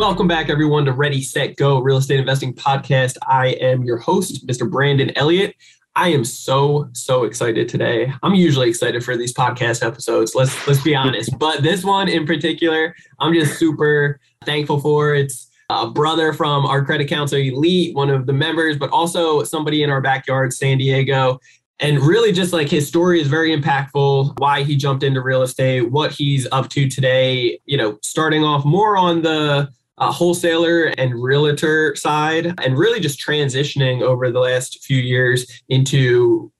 Welcome back, everyone, to Ready, Set, Go Real Estate Investing Podcast. I am your host, Mr. Brandon Elliott. I am so so excited today. I'm usually excited for these podcast episodes. Let's let's be honest, but this one in particular, I'm just super thankful for. It's a brother from our Credit Counsel Elite, one of the members, but also somebody in our backyard, San Diego. And really, just like his story is very impactful, why he jumped into real estate, what he's up to today, you know, starting off more on the uh, wholesaler and realtor side, and really just transitioning over the last few years into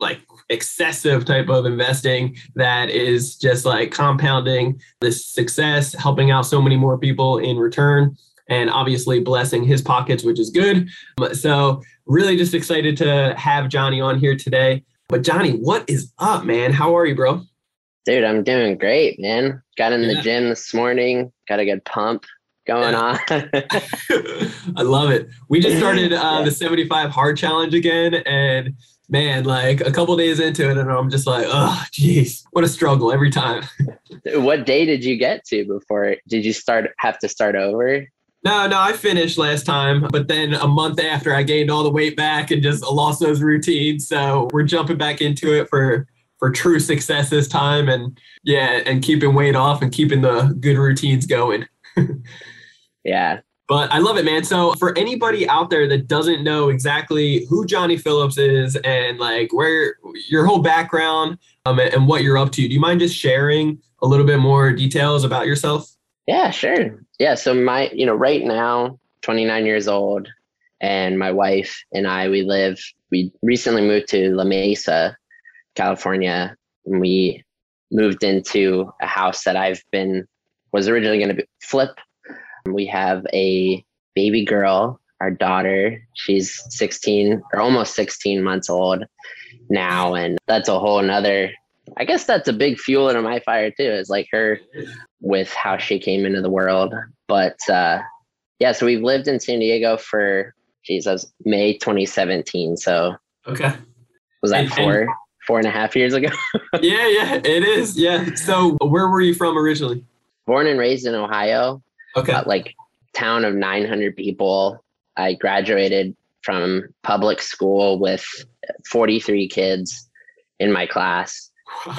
like excessive type of investing that is just like compounding this success, helping out so many more people in return and obviously blessing his pockets, which is good. So, really just excited to have Johnny on here today. But, Johnny, what is up, man? How are you, bro? Dude, I'm doing great, man. Got in yeah. the gym this morning, got a good pump going on. I love it. We just started uh, the 75 hard challenge again. And man, like a couple days into it, and I'm just like, oh, geez, what a struggle every time. what day did you get to before? Did you start have to start over? No, no, I finished last time, but then a month after I gained all the weight back and just lost those routines. So we're jumping back into it for for true success this time and yeah, and keeping weight off and keeping the good routines going. yeah. But I love it, man. So for anybody out there that doesn't know exactly who Johnny Phillips is and like where your whole background um, and what you're up to, do you mind just sharing a little bit more details about yourself? Yeah, sure. Yeah. So my, you know, right now, 29 years old, and my wife and I, we live, we recently moved to La Mesa, California. And we moved into a house that I've been, was originally going to flip. We have a baby girl, our daughter. She's 16 or almost 16 months old now. And that's a whole nother I guess that's a big fuel in my fire too. Is like her with how she came into the world. But uh, yeah, so we've lived in San Diego for Jesus May 2017. So okay, was that and, four and, four and a half years ago? yeah, yeah, it is. Yeah. So where were you from originally? Born and raised in Ohio. Okay. Uh, like town of 900 people. I graduated from public school with 43 kids in my class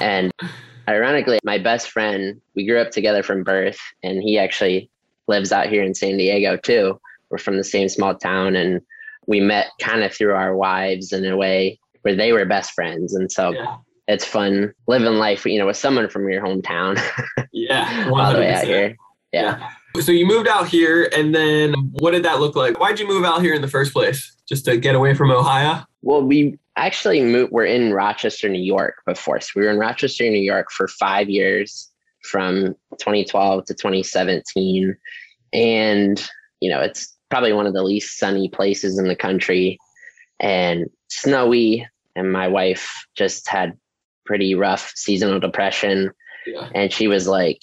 and ironically, my best friend, we grew up together from birth, and he actually lives out here in San Diego too. We're from the same small town, and we met kind of through our wives in a way where they were best friends. And so yeah. it's fun living life, you know, with someone from your hometown. yeah. all the way out here. Yeah. yeah. So you moved out here, and then what did that look like? Why'd you move out here in the first place? Just to get away from Ohio? Well, we actually moved, we're in Rochester, New York before. So we were in Rochester, New York for five years from 2012 to 2017. And, you know, it's probably one of the least sunny places in the country and snowy. And my wife just had pretty rough seasonal depression. Yeah. And she was like,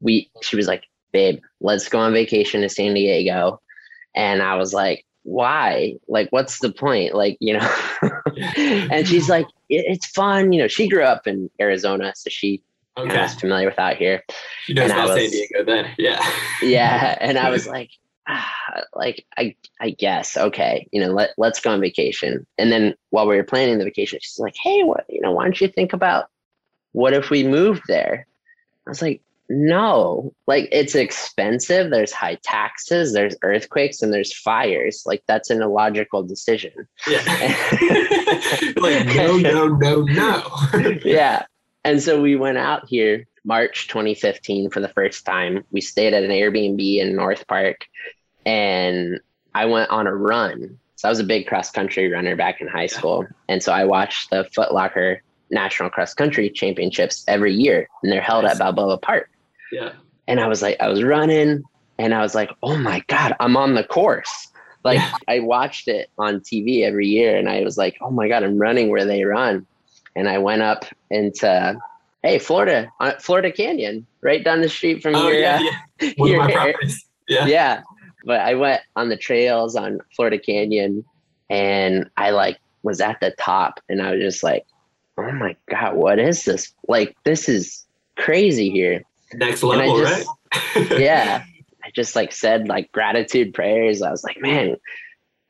we, she was like, babe, let's go on vacation to San Diego. And I was like, why? Like, what's the point? Like, you know, and she's like, it's fun. You know, she grew up in Arizona, so she okay. was familiar with out here. She knows about San Diego then. Yeah. yeah. And I was like, ah, like, I, I guess, okay, you know, let, let's go on vacation. And then while we were planning the vacation, she's like, Hey, what, you know, why don't you think about what if we moved there? I was like, no, like it's expensive. There's high taxes, there's earthquakes, and there's fires. Like that's an illogical decision. Yeah. like, no, no, no, no. yeah. And so we went out here March 2015 for the first time. We stayed at an Airbnb in North Park and I went on a run. So I was a big cross country runner back in high school. And so I watched the Foot Locker National Cross Country Championships every year, and they're held at Balboa Park. Yeah. And I was like, I was running And I was like, oh my God, I'm on the course. Like Yeah. I watched it on TV every year and I was like, oh my God, I'm running where they run. And I went up into, hey, Florida, uh, Florida Canyon, right down the street from Oh here. yeah, yeah. One of my properties. Yeah. yeah. But I went on the trails on Florida Canyon and I like was at the top and I was just like, oh my God, what is this? Like, this is crazy here. Next level, just- right? Yeah. I just like said like gratitude prayers. I was like, man,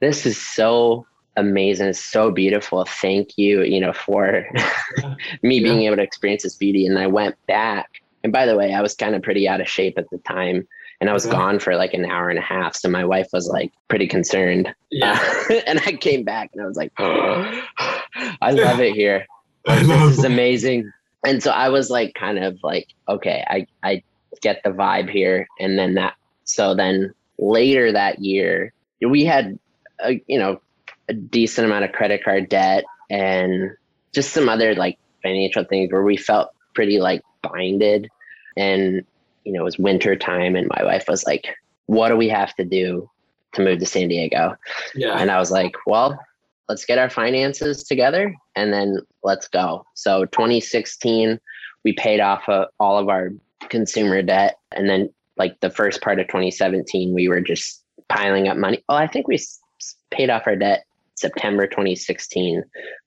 this is so amazing. It's so beautiful. Thank you, you know, for me Yeah. being able to experience this beauty. And I went back. And by the way, I was kind of pretty out of shape at the time. And I was Okay. gone for like an hour and a half. So my wife was like pretty concerned. Yeah. Uh, and I came back and I was like, I love it here. This is amazing. And so I was like, kind of like, okay, I, I get the vibe here. And then that, so then later that year, we had, a, you know, a decent amount of credit card debt and just some other like financial things where we felt pretty like binded. And, you know, it was winter time and my wife was like, what do we have to do to move to San Diego? Yeah. And I was like, well, let's get our finances together and then let's go. So 2016, we paid off uh, all of our consumer debt. And then, like, the first part of 2017, we were just piling up money. Oh, I think we s- paid off our debt September 2016, a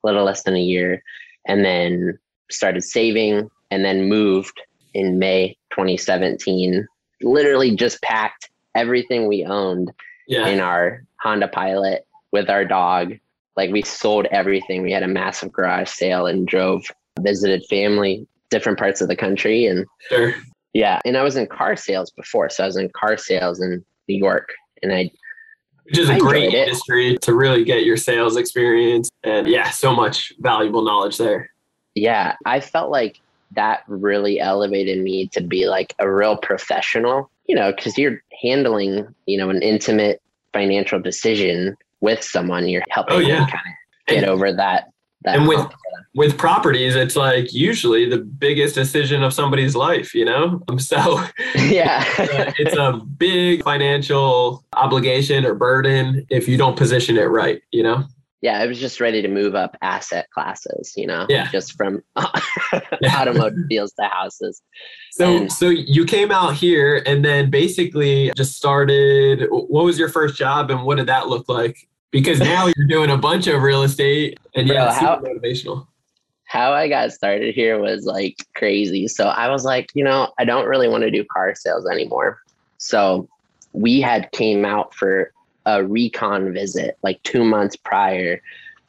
little less than a year. And then started saving and then moved in May 2017. Literally just packed everything we owned Yeah. in our Honda Pilot with our dog. Like we sold everything. We had a massive garage sale and drove, visited family, different parts of the country. And Sure. yeah, and I was in car sales before. So I was in car sales in New York and I, Which is a I great industry to really get your sales experience. And yeah, so much valuable knowledge there. yeah, I felt like that really elevated me to be like a real professional, you know, because you're handling, you know, an intimate financial decision with someone. You're helping Oh, yeah. them kind of get And- over that. that and with- With properties, it's like usually the biggest decision of somebody's life, you know? Um, So yeah. uh, it's a big financial obligation or burden if you don't position it right, you know? yeah, I was just ready to move up asset classes, you know, Yeah. just from automobiles to houses. So And- so you came out here and then basically just started what was your first job and what did that look like? Because now you're doing a bunch of real estate and Bro, yeah, how- motivational. How I got started here was like crazy. So I was like, you know, I don't really want to do car sales anymore. So we had came out for a recon visit like two months prior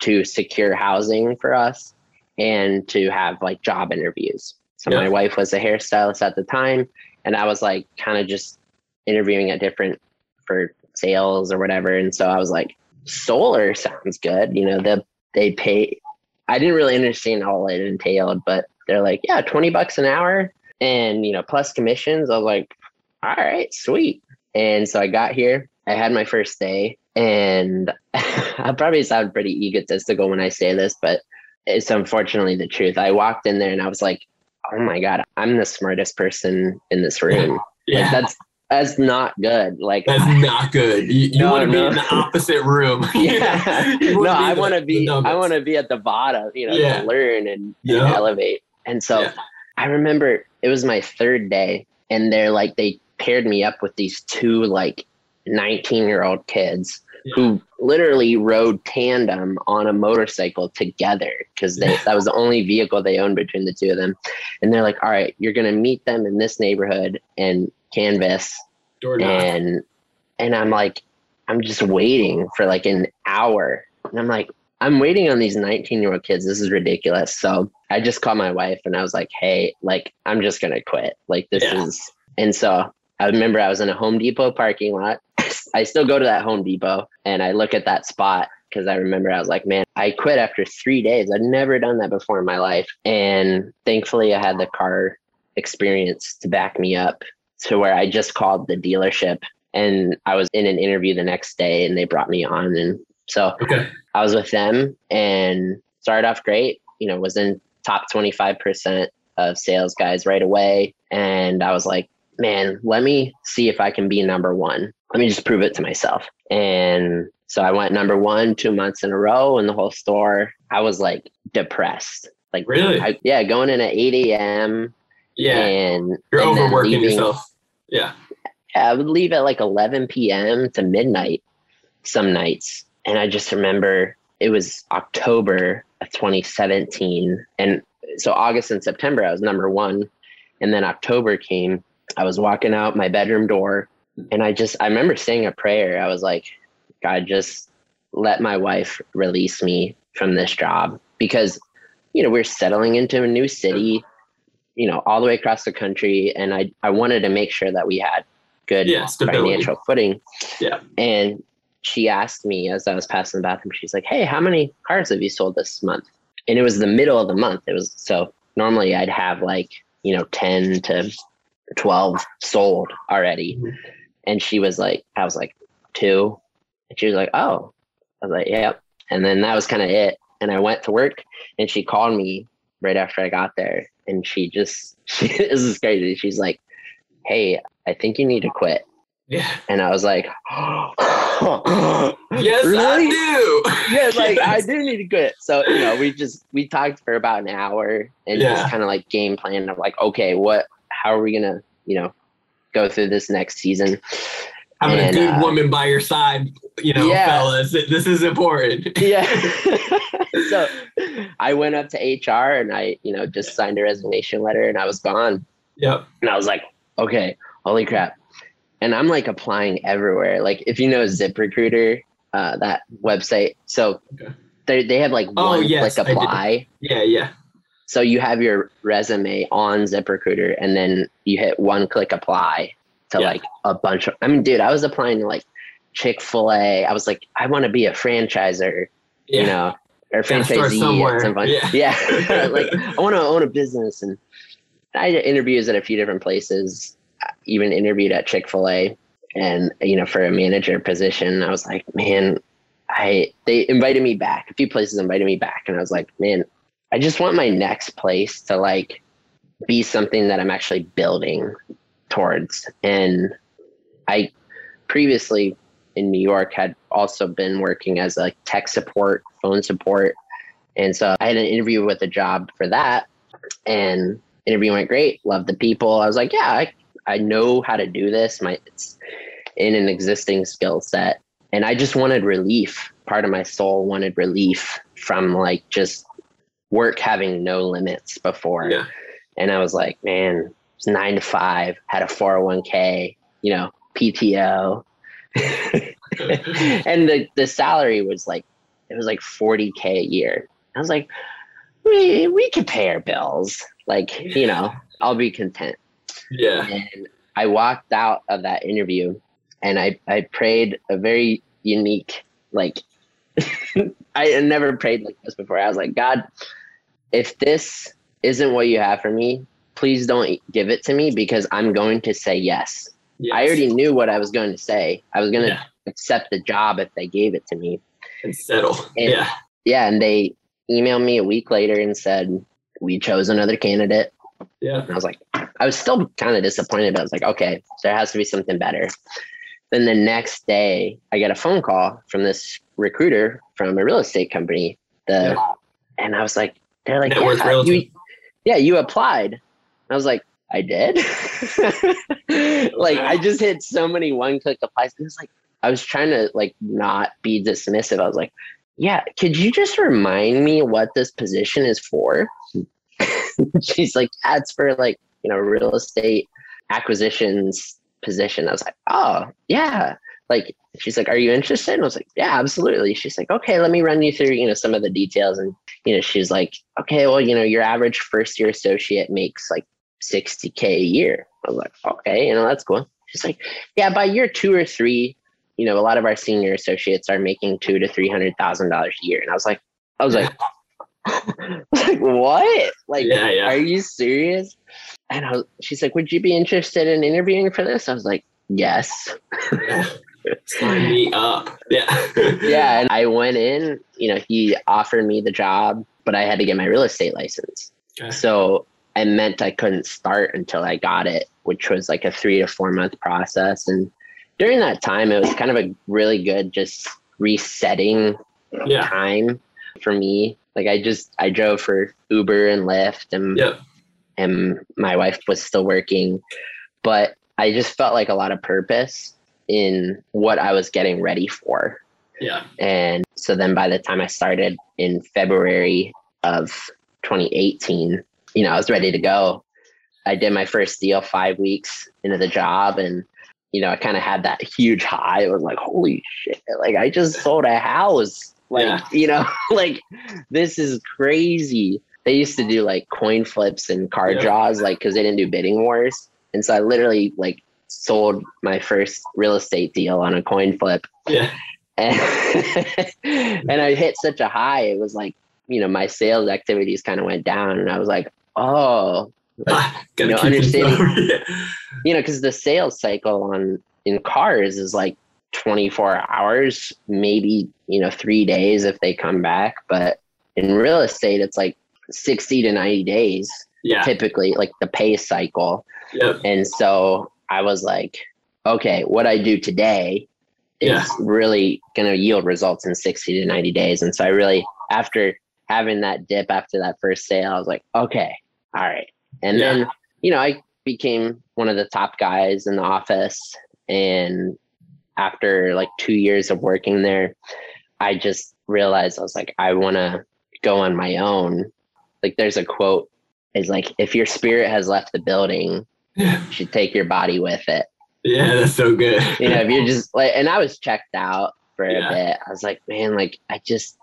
to secure housing for us and to have like job interviews. So Yeah. my wife was a hairstylist at the time, and I was like kind of just interviewing at different for sales or whatever. And so I was like, solar sounds good. You know, the they pay. I didn't really understand all it entailed, but they're like, yeah, twenty bucks an hour, and you know, plus commissions. I was like, all right, sweet. And so I got here. I had my first day, and I probably sound pretty egotistical when I say this, but it's unfortunately the truth. I walked in there and I was like, oh my god, I'm the smartest person in this room. Like Yeah. that's that's not good. Like That's not good. You, you No, want to be in the opposite room. yeah. No, I want to be I want to be at the bottom, you know, Yeah. to learn and, and elevate. And so Yeah. I remember it was my third day and they're like they paired me up with these two like 19 year old kids who literally rode tandem on a motorcycle together because that was the only vehicle they owned between the two of them. And they're like, all right, you're gonna meet them in this neighborhood and canvas Door and and I'm like, I'm just waiting for like an hour. And I'm like, I'm waiting on these 19 year old kids. This is ridiculous. So I just called my wife and I was like, hey, like I'm just gonna quit. Like this Yeah. is and so I remember I was in a Home Depot parking lot. I still go to that Home Depot and I look at that spot because I remember I was like, man, I quit after three days. I'd never done that before in my life. And thankfully, I had the car experience to back me up to where I just called the dealership and I was in an interview the next day and they brought me on. And so okay. I was with them and started off great, you know, was in top 25% of sales guys right away. And I was like, man, let me see if I can be number one. Let me just prove it to myself. And so I went number one two months in a row in the whole store. I was like depressed. Like really? I, yeah, going in at 8 a.m. Yeah. And You're and overworking leaving- yourself. Yeah. I would leave at like 11 p.m. to midnight some nights. And I just remember it was October of 2017. And so August and September, I was number one. And then October came. I was walking out my bedroom door and I just, I remember saying a prayer. I was like, God, just let my wife release me from this job because, you know, we're settling into a new city, you know, all the way across the country. And I, I wanted to make sure that we had good Yeah, financial footing. Yeah. And she asked me as I was passing the bathroom, she's like, Hey, how many cars have you sold this month? And it was the middle of the month. It was so normally I'd have like, you know, 10 to 12 sold already. Mhm. And she was like, I was like, two. And she was like, Oh, I was like, Yep. And then that was kind of it. And I went to work and she called me right after I got there. And she just, she, this is crazy. She's like, Hey, I think you need to quit. Yeah. And I was like, Yes, Really? I do. yeah, like I do need to quit. So you know, we just we talked for about an hour and Yeah. just kind of like game plan of like, okay, what, how are we gonna, you know, go through this next season? Having And, a good uh, woman by your side, you know, Yeah. fellas, this is important. Yeah. so I went up to HR and I, you know, just signed a resignation letter and I was gone. Yep. And I was like, okay, holy crap. And I'm like applying everywhere. Like if you know ZipRecruiter, uh, that website. So Okay. they they have like Oh, one yes, click apply. Yeah, yeah. So you have your resume on ZipRecruiter and then you hit one click apply to Yeah. like a bunch of I mean, dude, I was applying to like Chick-fil-A. I was like, I want to be a franchiser, Yeah. you know, or franchisee at some point. Yeah. Yeah. like I want to own a business and I did interviews at a few different places, I even interviewed at Chick-fil-A and you know, for a manager position. I was like, man, I they invited me back. A few places invited me back and I was like, man, I just want my next place to like be something that I'm actually building towards. And I previously in New York had also been working as a tech support, phone support. And so I had an interview with a job for that and interview went great. Loved the people. I was like, yeah, I, I know how to do this. My it's in an existing skill set. And I just wanted relief. Part of my soul wanted relief from like just work having no limits before. Yeah. And I was like, man, nine to five, had a 401k, you know, PTO. and the, the salary was like, it was like 40K a year. I was like, we, we could pay our bills. Like, you know, I'll be content. Yeah. And I walked out of that interview and I, I prayed a very unique, like, I had never prayed like this before. I was like, God, if this isn't what you have for me, please don't give it to me because I'm going to say yes. Yes. I already knew what I was going to say. I was going to Yeah. accept the job if they gave it to me. and settle. And- yeah. Yeah. And they emailed me a week later and said, we chose another candidate. Yeah. And I was like, I was still kind of disappointed. I was like, okay, there has to be something better. Then the next day, I get a phone call from this recruiter from a real estate company. The Yeah. and I was like, they're like, yeah, you, yeah, you applied. I was like, I did. like I just hit so many one click applies. It was like I was trying to like not be dismissive. I was like, yeah, could you just remind me what this position is for? She's like, that's for like, you know, real estate acquisitions position. I was like, oh, yeah. Like, she's like, are you interested? And I was like, yeah, absolutely. She's like, okay, let me run you through, you know, some of the details. And, you know, she's like, okay, well, you know, your average first year associate makes like 60K a year. I was like, okay, you know, that's cool. She's like, yeah, by year two or three, you know, a lot of our senior associates are making two to three hundred thousand dollars a year. And I was like, I was like, like, what? Like, Yeah, yeah. are you serious? And I was, she's like, would you be interested in interviewing for this? I was like, yes. yeah. Sign me up. Yeah. Yeah. And I went in, you know, he offered me the job, but I had to get my real estate license. Okay. So it meant I couldn't start until I got it, which was like a three to four month process. And during that time, it was kind of a really good just resetting Yeah. time for me. Like I just I drove for Uber and Lyft and Yep. and my wife was still working, but I just felt like a lot of purpose in what I was getting ready for. Yeah. And so then by the time I started in February of 2018, you know, I was ready to go. I did my first deal five weeks into the job and you know, I kind of had that huge high. It was like, holy shit, like I just sold a house. Like, Yeah. you know, like this is crazy. They used to do like coin flips and card Yeah. draws, like, cause they didn't do bidding wars. And so I literally like sold my first real estate deal on a coin flip Yeah. and, and I hit such a high. It was like, you know, my sales activities kind of went down, and I was like, oh, Ah, gotta know, understanding- you know, because the sales cycle on in cars is like 24 hours, maybe you know three days if they come back, but in real estate, it's like 60 to 90 days Yeah. typically, like the pay cycle. Yep. And so I was like, okay, what I do today is Yeah. really going to yield results in 60 to 90 days. And so I really, after having that dip after that first sale, I was like, okay, all right. And Yeah. then, you know, I became one of the top guys in the office. And after like two years of working there, I just realized I was like, I want to go on my own. Like, there's a quote is like, if your spirit has left the building, you should take your body with it. Yeah, that's so good. You know, if you're just like, and I was checked out for Yeah. a bit. I was like, man, like, I just,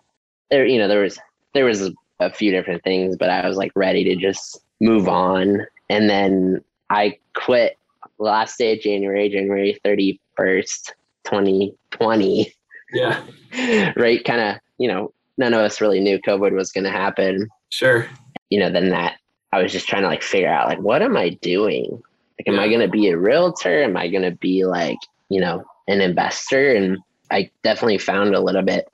there, you know, there was, there was a, few different things, but I was like ready to just move on. And then I quit last day of January, January 31st, 2020. yeah. right? Kind of, you know, none of us really knew COVID was going to happen. Sure. You know, then that I was just trying to like figure out like, what am I doing? Like, am I going to be a realtor? Am I going to be like, you know, an investor? And I definitely found a little bit,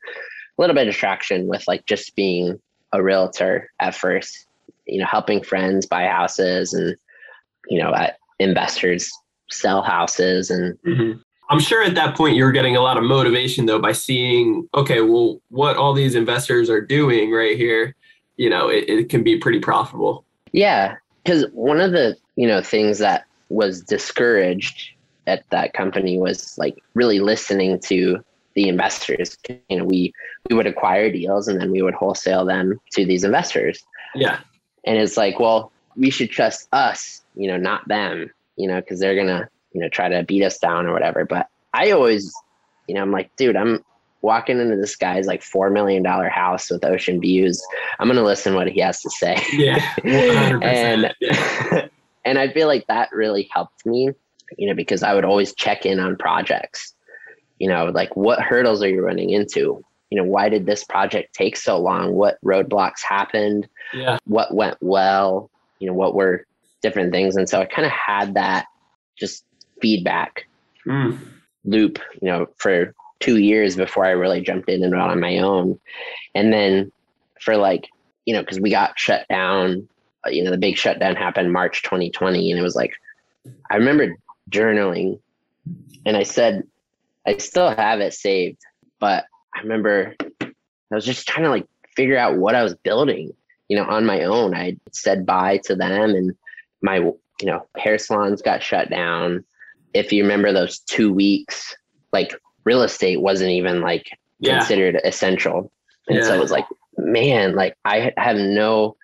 a little bit of traction with like just being a realtor at first, you know, helping friends buy houses and, you know, at investors sell houses and hmm I'm sure at that point you were getting a lot of motivation though by seeing, okay, well, what all these investors are doing right here, you know, it, it can be pretty profitable. Yeah, because one of the you know things that was discouraged at that company was like really listening to the investors. You know, we we would acquire deals and then we would wholesale them to these investors, Yeah. and it's like, well, we should trust us, you know, not them, you know, because they're gonna you know try to beat us down or whatever. But I always, you know, I'm like, dude, I'm walking into this guy's like four million dollar house with ocean views. I'm gonna listen what he has to say. Yeah. 100%. and Yeah. and I feel like that really helped me, you know, because I would always check in on projects. You know, like what hurdles are you running into? You know, why did this project take so long? What roadblocks happened? yeah. What went well? You know, what were different things? And so I kind of had that just feedback Mm. loop, you know, for two years before I really jumped in and went on my own. And then for like, you know, because we got shut down, uh, you know, the big shutdown happened March 2020. And it was like, I remember journaling and I said, I still have it saved, but I remember I was just trying to like figure out what I was building, you know, on my own. I said bye to them and my, you know, hair salons got shut down if you remember those two weeks, like real estate wasn't even like Yeah. considered essential. And so Yeah. it was like, man, like I have no,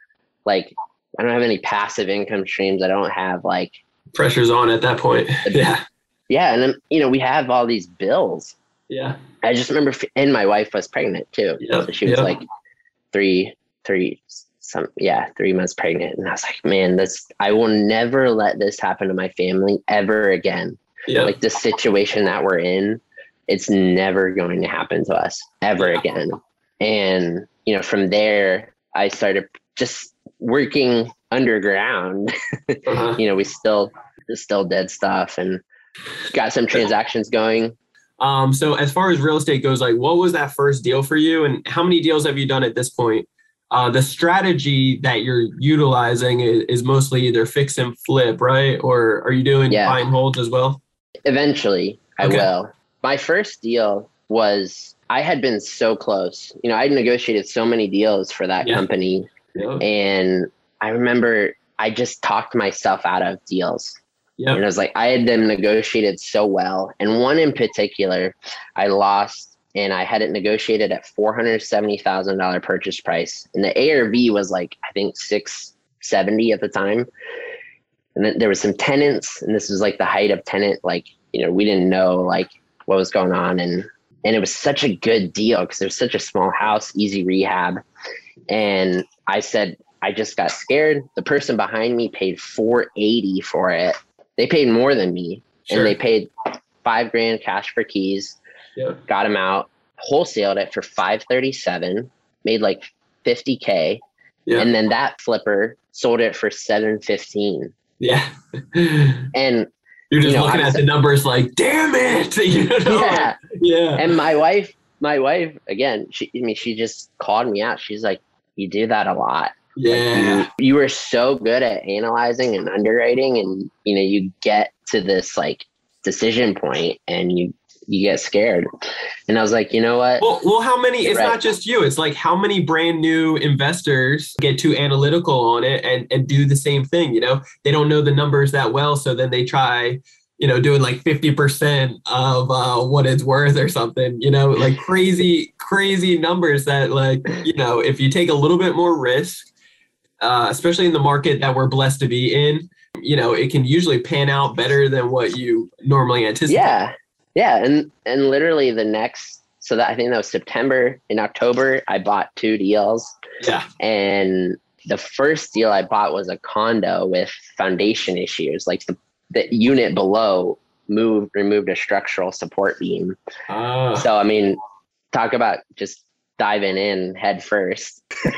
like, I don't have any passive income streams. I don't have like, Pressure's on at that point. Yeah. Yeah. And then, you know, we have all these bills. Yeah. I just remember, and my wife was pregnant too. Yep, So she was yep. like three, three, some, yeah, three months pregnant. And I was like, man, this, I will never let this happen to my family ever again. Yeah. like the situation that we're in, it's never going to happen to us ever Yeah. again. And, you know, from there, I started just working underground. Uh-huh. you know, we still, still did stuff and got some transactions going. Um, so as far as real estate goes, like what was that first deal for you and how many deals have you done at this point? uh, the strategy that you're utilizing is, is, mostly either fix and flip, right? Or are you doing yeah. buy and holds as well? Eventually, I okay. will. My first deal was I had been so close. You know, I negotiated so many deals for that yeah. company. Yeah. And I remember I just talked myself out of deals. Yeah. And I was like, I had them negotiated so well. And one in particular, I lost and I had it negotiated at $470,000 purchase price. And the ARV was like, I think 670 at the time. And then there was some tenants, and this was like the height of tenant, like, you know, we didn't know like what was going on. And and it was such a good deal because it was such a small house, easy rehab. And I said, I just got scared. The person behind me paid 480 for it. They paid more than me. Sure. And they paid five grand cash for keys. Yep. Got them out, wholesaled it for 537, made like 50K. Yep. And then that flipper sold it for 715. Yeah. and you're just you know, looking at the numbers like, damn it. You know? Yeah. Yeah. And my wife, my wife, again, she I mean, she just called me out. She's like, You do that a lot. Yeah. Like you, you were so good at analyzing and underwriting and you know, you get to this like decision point and you you get scared. And I was like, you know what? Well, well how many? It's right. not just you. It's like how many brand new investors get too analytical on it and and do the same thing. You know, they don't know the numbers that well, so then they try. You know, doing like 50% of uh, what it's worth or something, you know, like crazy, crazy numbers that, like, you know, if you take a little bit more risk, uh, especially in the market that we're blessed to be in, you know, it can usually pan out better than what you normally anticipate. Yeah. Yeah, and and literally the next so that I think that was September. In October, I bought two deals. Yeah. And the first deal I bought was a condo with foundation issues. Like the, the unit below moved removed a structural support beam. Uh. So I mean, talk about just diving in head first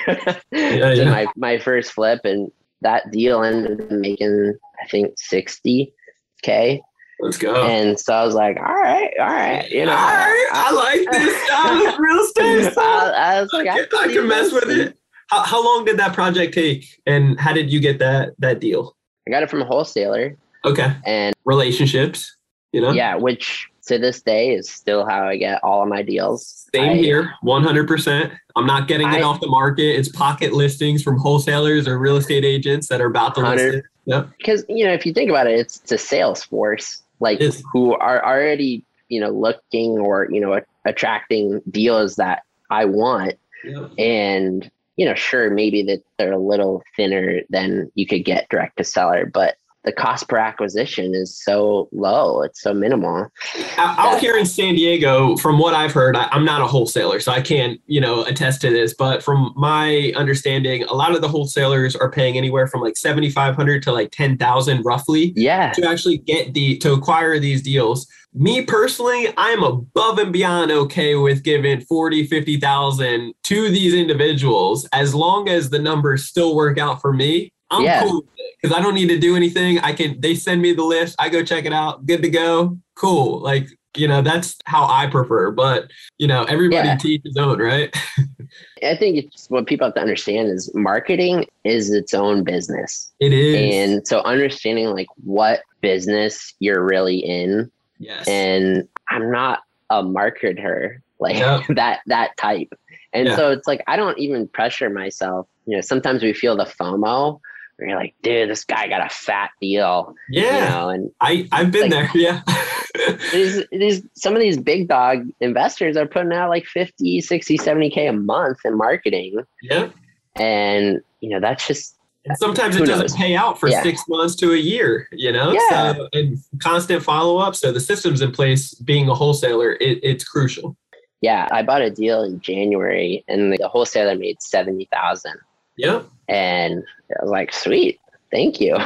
yeah, yeah. my my first flip and that deal ended up making I think 60k Let's go. And so I was like, all right, all right, you know, all right, I like this stuff, real estate stuff. I, I was like, I, I, I can mess with it. How, how long did that project take, and how did you get that that deal? I got it from a wholesaler. Okay. And relationships, you know. Yeah, which to this day is still how I get all of my deals. Same I, here, 100%. I'm not getting it off the market. It's pocket listings from wholesalers or real estate agents that are about to list it. Yep. Because, you know, if you think about it, it's, it's a sales force like who are already you know looking or you know attracting deals that I want, yeah. and you know sure maybe that they're a little thinner than you could get direct to seller, but the cost per acquisition is so low. It's so minimal. Out here in San Diego, from what I've heard, I, am not a wholesaler, so I can't, you know, attest to this. But from my understanding, a lot of the wholesalers are paying anywhere from like 7,500 to like 10,000 roughly. Yeah. To actually get the to acquire these deals. Me personally, I'm above and beyond okay with giving 40, 50,000 to these individuals as long as the numbers still work out for me. I'm yeah. cool because I don't need to do anything. I can they send me the list, I go check it out, good to go, cool. Like you know that's how I prefer. But you know everybody yeah. teach his own, right? I think it's what people have to understand is marketing is its own business. It is, and so understanding like what business you're really in. Yes, and I'm not a marketer like yep. that that type. And yeah. so it's like I don't even pressure myself. You know, sometimes we feel the FOMO where you're like, dude, this guy got a fat deal. Yeah. You know, and I, I've been like, there. Yeah. these, these, some of these big dog investors are putting out like 50, 60, 70K a month in marketing. Yeah. And, you know, that's just, and sometimes it doesn't knows? pay out for yeah. six months to a year, you know? Yeah. So, and constant follow up. So the systems in place, being a wholesaler, it, it's crucial. Yeah. I bought a deal in January and the wholesaler made 70,000. Yeah. And I was like, sweet, thank you.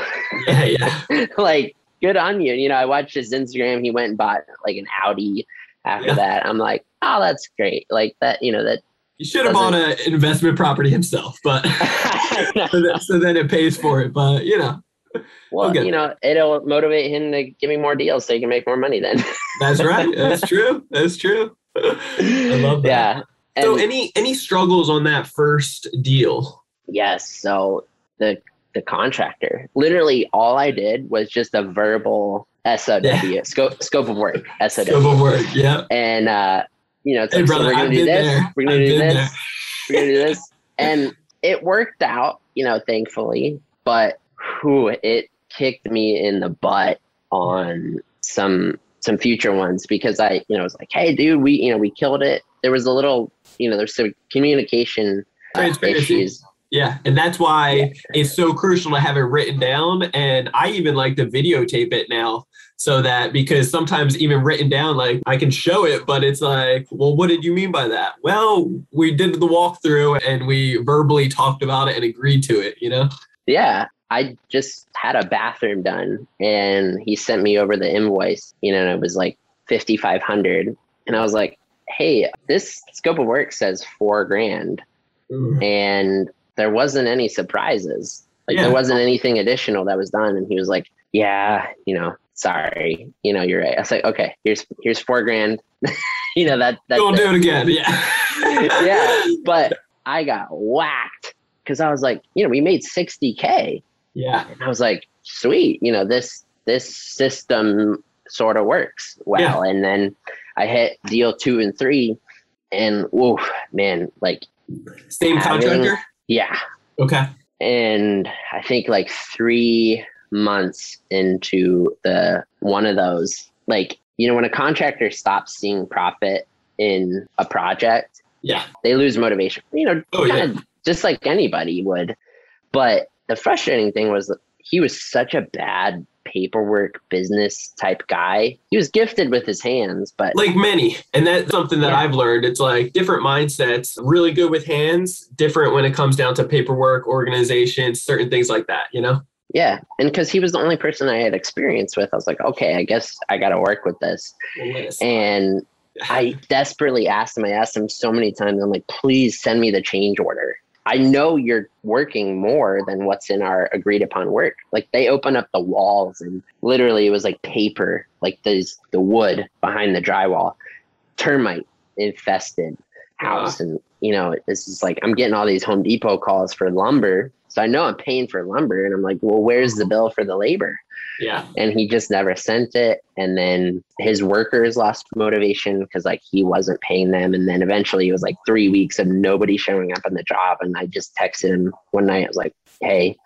Yeah, yeah. like, good on you. You know, I watched his Instagram. He went and bought like an Audi after yeah. that. I'm like, oh, that's great. Like that, you know, that. He should have bought an investment property himself, but so, that, so then it pays for it. But, you know. Well, you know, it'll motivate him to give me more deals so he can make more money then. That's right. That's true. That's true. I love that. Yeah so any any struggles on that first deal? Yes. So the the contractor, literally all I did was just a verbal SOW, yeah. scope scope of work, SOW. Scope of work, yeah. And uh, you know, hey, like, brother, so we're gonna I've do this, there. we're gonna I've do this, there. we're gonna do this. And it worked out, you know, thankfully, but who it kicked me in the butt on some some future ones because I, you know, was like, hey, dude, we, you know, we killed it. There was a little, you know, there's some communication uh, issues. Yeah, and that's why yeah. it's so crucial to have it written down. And I even like to videotape it now so that because sometimes even written down, like I can show it, but it's like, well, what did you mean by that? Well, we did the walkthrough and we verbally talked about it and agreed to it, you know? Yeah. I just had a bathroom done and he sent me over the invoice, you know, and it was like 5,500. And I was like, hey, this scope of work says four grand. Mm. And there wasn't any surprises. Like yeah. there wasn't anything additional that was done. And he was like, yeah, you know, sorry, you know, you're right. I was like, okay, here's, here's four grand. you know, that, that don't do it again. Yeah. yeah. But I got whacked because I was like, you know, we made 60K. Yeah. And I was like, sweet, you know, this this system sort of works well. Yeah. And then I hit deal two and three and whoa, man, like same having, contractor? Yeah. Okay. And I think like three months into the one of those, like, you know, when a contractor stops seeing profit in a project, yeah, they lose motivation. You know, oh, yeah. just like anybody would. But the frustrating thing was he was such a bad paperwork business type guy. He was gifted with his hands, but like many. And that's something that yeah. I've learned. It's like different mindsets, really good with hands, different when it comes down to paperwork, organization, certain things like that, you know? Yeah. And because he was the only person I had experience with, I was like, okay, I guess I got to work with this. and I desperately asked him, I asked him so many times, I'm like, please send me the change order. I know you're working more than what's in our agreed upon work. Like they open up the walls and literally it was like paper, like these the wood behind the drywall, termite infested house. And you know, this is like I'm getting all these Home Depot calls for lumber. So I know I'm paying for lumber and I'm like, well, where's the bill for the labor? Yeah. And he just never sent it. And then his workers lost motivation because like he wasn't paying them. And then eventually it was like three weeks of nobody showing up on the job. And I just texted him one night. I was like, hey,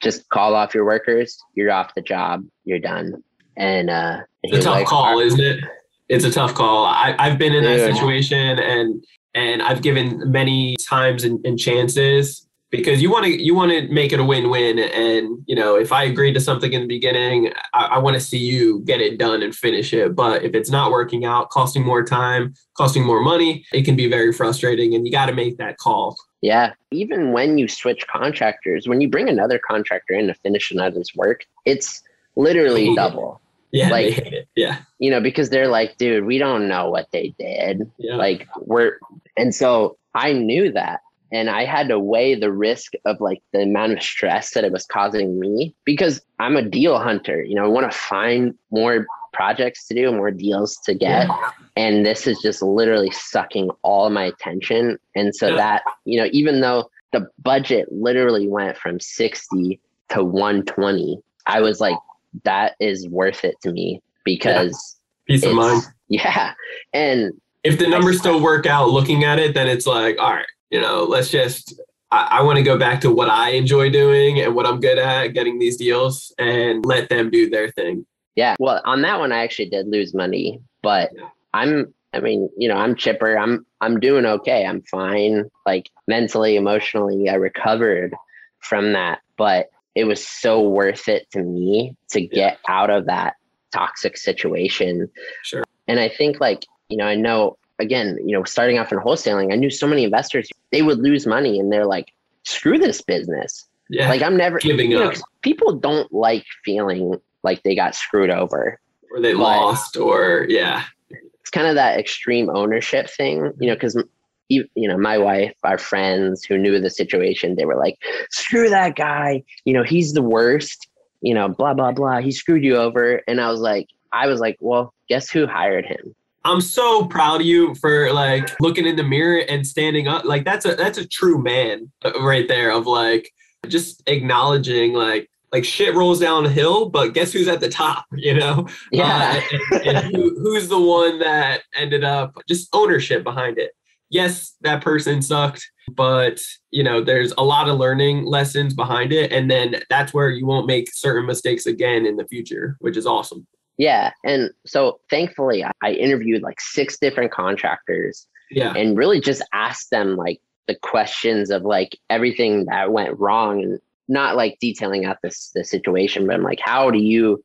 just call off your workers. You're off the job. You're done. And uh it's a tough like, call, isn't it? It's a tough call. I, I've been in that situation and and I've given many times and, and chances because you want to you want to make it a win-win and you know if i agree to something in the beginning i, I want to see you get it done and finish it. But if it's not working out costing more time costing more money it can be very frustrating and you got to make that call. Yeah. Even when you switch contractors when you bring another contractor in to finish another's work it's literally double. Yeah, like yeah, you know, because they're like, dude, we don't know what they did. Yeah. Like we're, and so I knew that, and I had to weigh the risk of like the amount of stress that it was causing me because I'm a deal hunter. You know, I want to find more projects to do, more deals to get. Yeah. And this is just literally sucking all my attention. And so yeah. that, you know, even though the budget literally went from 60 to 120, I was like, that is worth it to me because yeah. peace of mind. Yeah. And if the numbers still work out looking at it, then it's like, all right, you know, let's just I, I want to go back to what I enjoy doing and what I'm good at, getting these deals and let them do their thing. Yeah. Well, on that one I actually did lose money, but. I'm I mean, you know, I'm chipper. I'm I'm doing okay. I'm fine. Like mentally, emotionally, I recovered from that, but it was so worth it to me to get yeah. out of that toxic situation. Sure. And I think like, you know, I know again, you know, starting off in wholesaling, I knew so many investors, they would lose money and they're like, screw this business. Yeah. Like I'm never giving you know, up. People don't like feeling like they got screwed over. Or they lost or yeah. It's kind of that extreme ownership thing, you know, because you know, my wife, our friends who knew the situation, they were like, screw that guy. You know, he's the worst, you know, blah, blah, blah. He screwed you over. And I was like, I was like, well, guess who hired him? I'm so proud of you for like looking in the mirror and standing up. Like that's a that's a true man uh, right there of like just acknowledging like like shit rolls downhill, but guess who's at the top, you know? Yeah. Uh, and, and who, who's the one that ended up just ownership behind it? Yes, that person sucked, but you know, there's a lot of learning lessons behind it. And then that's where you won't make certain mistakes again in the future, which is awesome. Yeah. And so thankfully, I interviewed like six different contractors Yeah. and really just asked them like the questions of like everything that went wrong and not like detailing out this the situation, but I'm like, how do you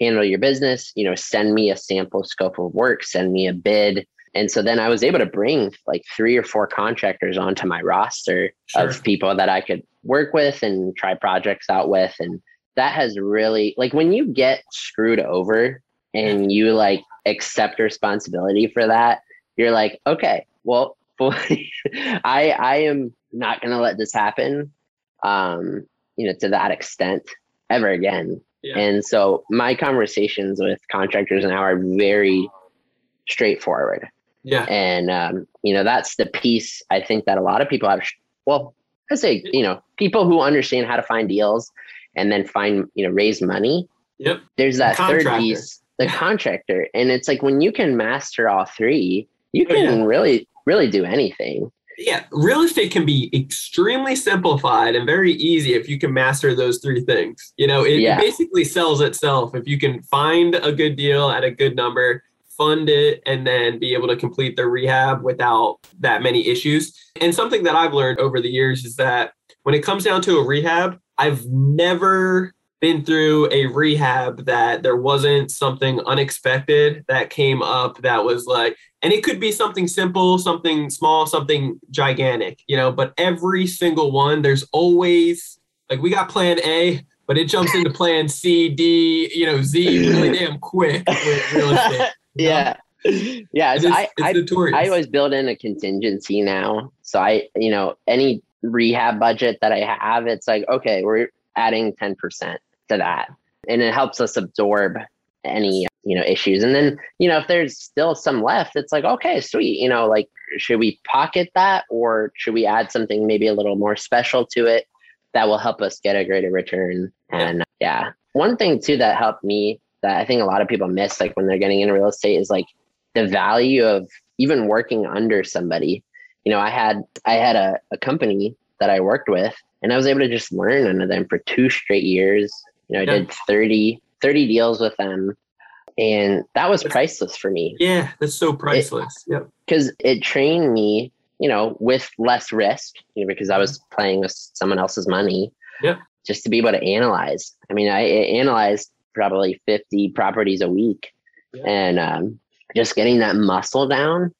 handle your business? You know, send me a sample scope of work, send me a bid. And so then I was able to bring like three or four contractors onto my roster Sure. of people that I could work with and try projects out with. And that has really like when you get screwed over and you like accept responsibility for that, you're like, okay, well, I I am not gonna let this happen. Um, you know, to that extent ever again. Yeah. And so my conversations with contractors now are very straightforward. Yeah. And, um, you know, that's the piece I think that a lot of people have. Well, I say, you know, people who understand how to find deals and then find, you know, raise money. Yep. There's that third piece, the contractor. And it's like when you can master all three, you Oh, can yeah. really, really do anything. Yeah, real estate can be extremely simplified and very easy if you can master those three things. You know, it, Yeah. it basically sells itself if you can find a good deal at a good number, fund it, and then be able to complete the rehab without that many issues. And something that I've learned over the years is that when it comes down to a rehab, I've never been through a rehab that there wasn't something unexpected that came up that was like, and it could be something simple, something small, something gigantic, you know, but every single one, there's always like we got plan A, but it jumps into plan C, D, you know, Z really damn quick with real estate. you know? Yeah. Yeah. It so is- I, it's I. I always build in a contingency now. So I, you know, any rehab budget that I have, it's like, okay, we're adding 10% to that. And it helps us absorb any, you know, issues. And then, you know, if there's still some left, it's like, okay, sweet. You know, like, should we pocket that or should we add something maybe a little more special to it that will help us get a greater return? And yeah, one thing too that helped me that I think a lot of people miss, like when they're getting into real estate, is like the value of even working under somebody. You know, I had I had a, a company that I worked with and I was able to just learn under them for two straight years. You know, I Yeah. did 30, 30 deals with them. And that was That's- priceless for me yeah, that's so priceless. yep. because it trained me, you know, with less risk, you know, because I was playing with someone else's money. Yeah. Just to be able to analyze. I mean, I I analyzed probably 50 properties a week and um, just getting that muscle down.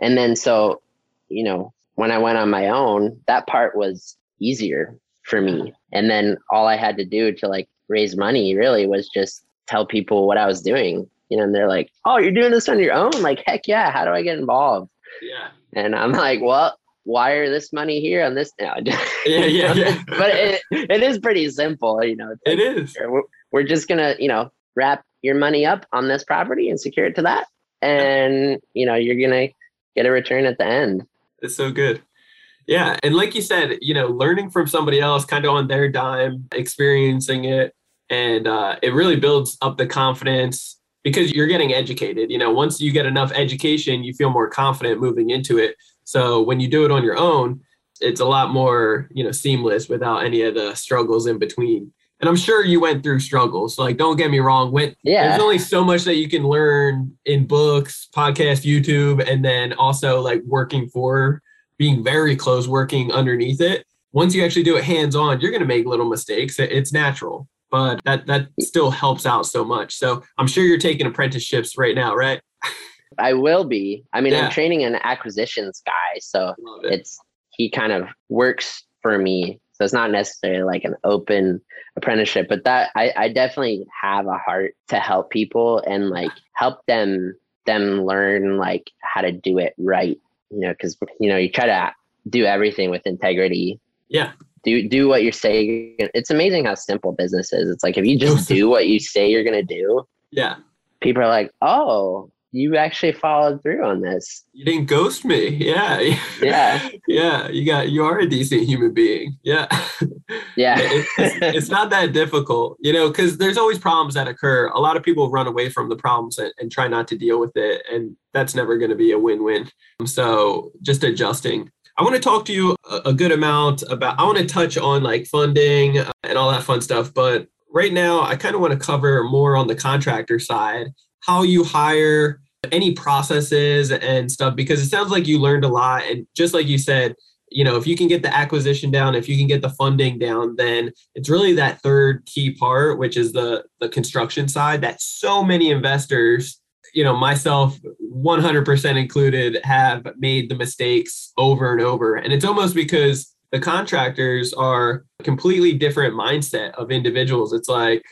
And then, so, you know, when I went on my own, that part was easier for me. And then all I had to do to like raise money really was just tell people what I was doing. You know, and they're like, "Oh, you're doing this on your own? Like, heck yeah! How do I get involved?" Yeah. And I'm like, "Well, wire this money here on this." now." Yeah, yeah, yeah. but it, it is pretty simple. You know, like, is. we're, we're just gonna, you know, wrap your money up on this property and secure it to that, and you know, you're gonna get a return at the end. It's so good. Yeah. And like you said, you know, learning from somebody else kind of on their dime, experiencing it, and uh, it really builds up the confidence because you're getting educated. You know, once you get enough education, you feel more confident moving into it. So when you do it on your own, it's a lot more, you know, seamless without any of the struggles in between. And I'm sure you went through struggles. Like, don't get me wrong. Went Yeah, there's only so much that you can learn in books, podcast, YouTube, and then also like working for being very close, working underneath it. Once you actually do it hands on, you're going to make little mistakes. It's natural, but that that still helps out so much. So I'm sure you're taking apprenticeships right now, right? I will be. I mean, Yeah. I'm training an acquisitions guy, so it. it's he kind of works for me so it's not necessarily like an open apprenticeship but that I, I definitely have a heart to help people and like help them them learn like how to do it right you know because you know you try to do everything with integrity Yeah. do do what you're saying it's amazing how simple business is it's like if you just do what you say you're gonna do Yeah. people are like oh you actually followed through on this. You didn't ghost me. Yeah. Yeah. yeah. You got, you are a decent human being. Yeah. Yeah. it, it's, it's, not that difficult, you know, because there's always problems that occur. A lot of people run away from the problems and, and try not to deal with it. And that's never going to be a win win. So just adjusting. I want to talk to you a, a good amount about, I want to touch on like funding uh, and all that fun stuff. But right now, I kind of want to cover more on the contractor side, how you hire any processes and stuff because it sounds like you learned a lot and just like you said you know if you can get the acquisition down if you can get the funding down then it's really that third key part which is the the construction side that so many investors you know myself 100% included have made the mistakes over and over. And it's almost because the contractors are a completely different mindset of individuals. It's like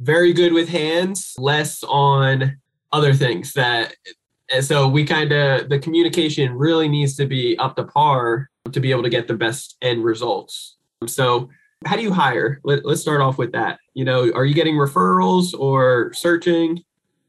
very good with hands less on other things that and so we kind of the communication really needs to be up to par to be able to get the best end results. So how do you hire? Let, let's start off with that. You know are you getting referrals or searching?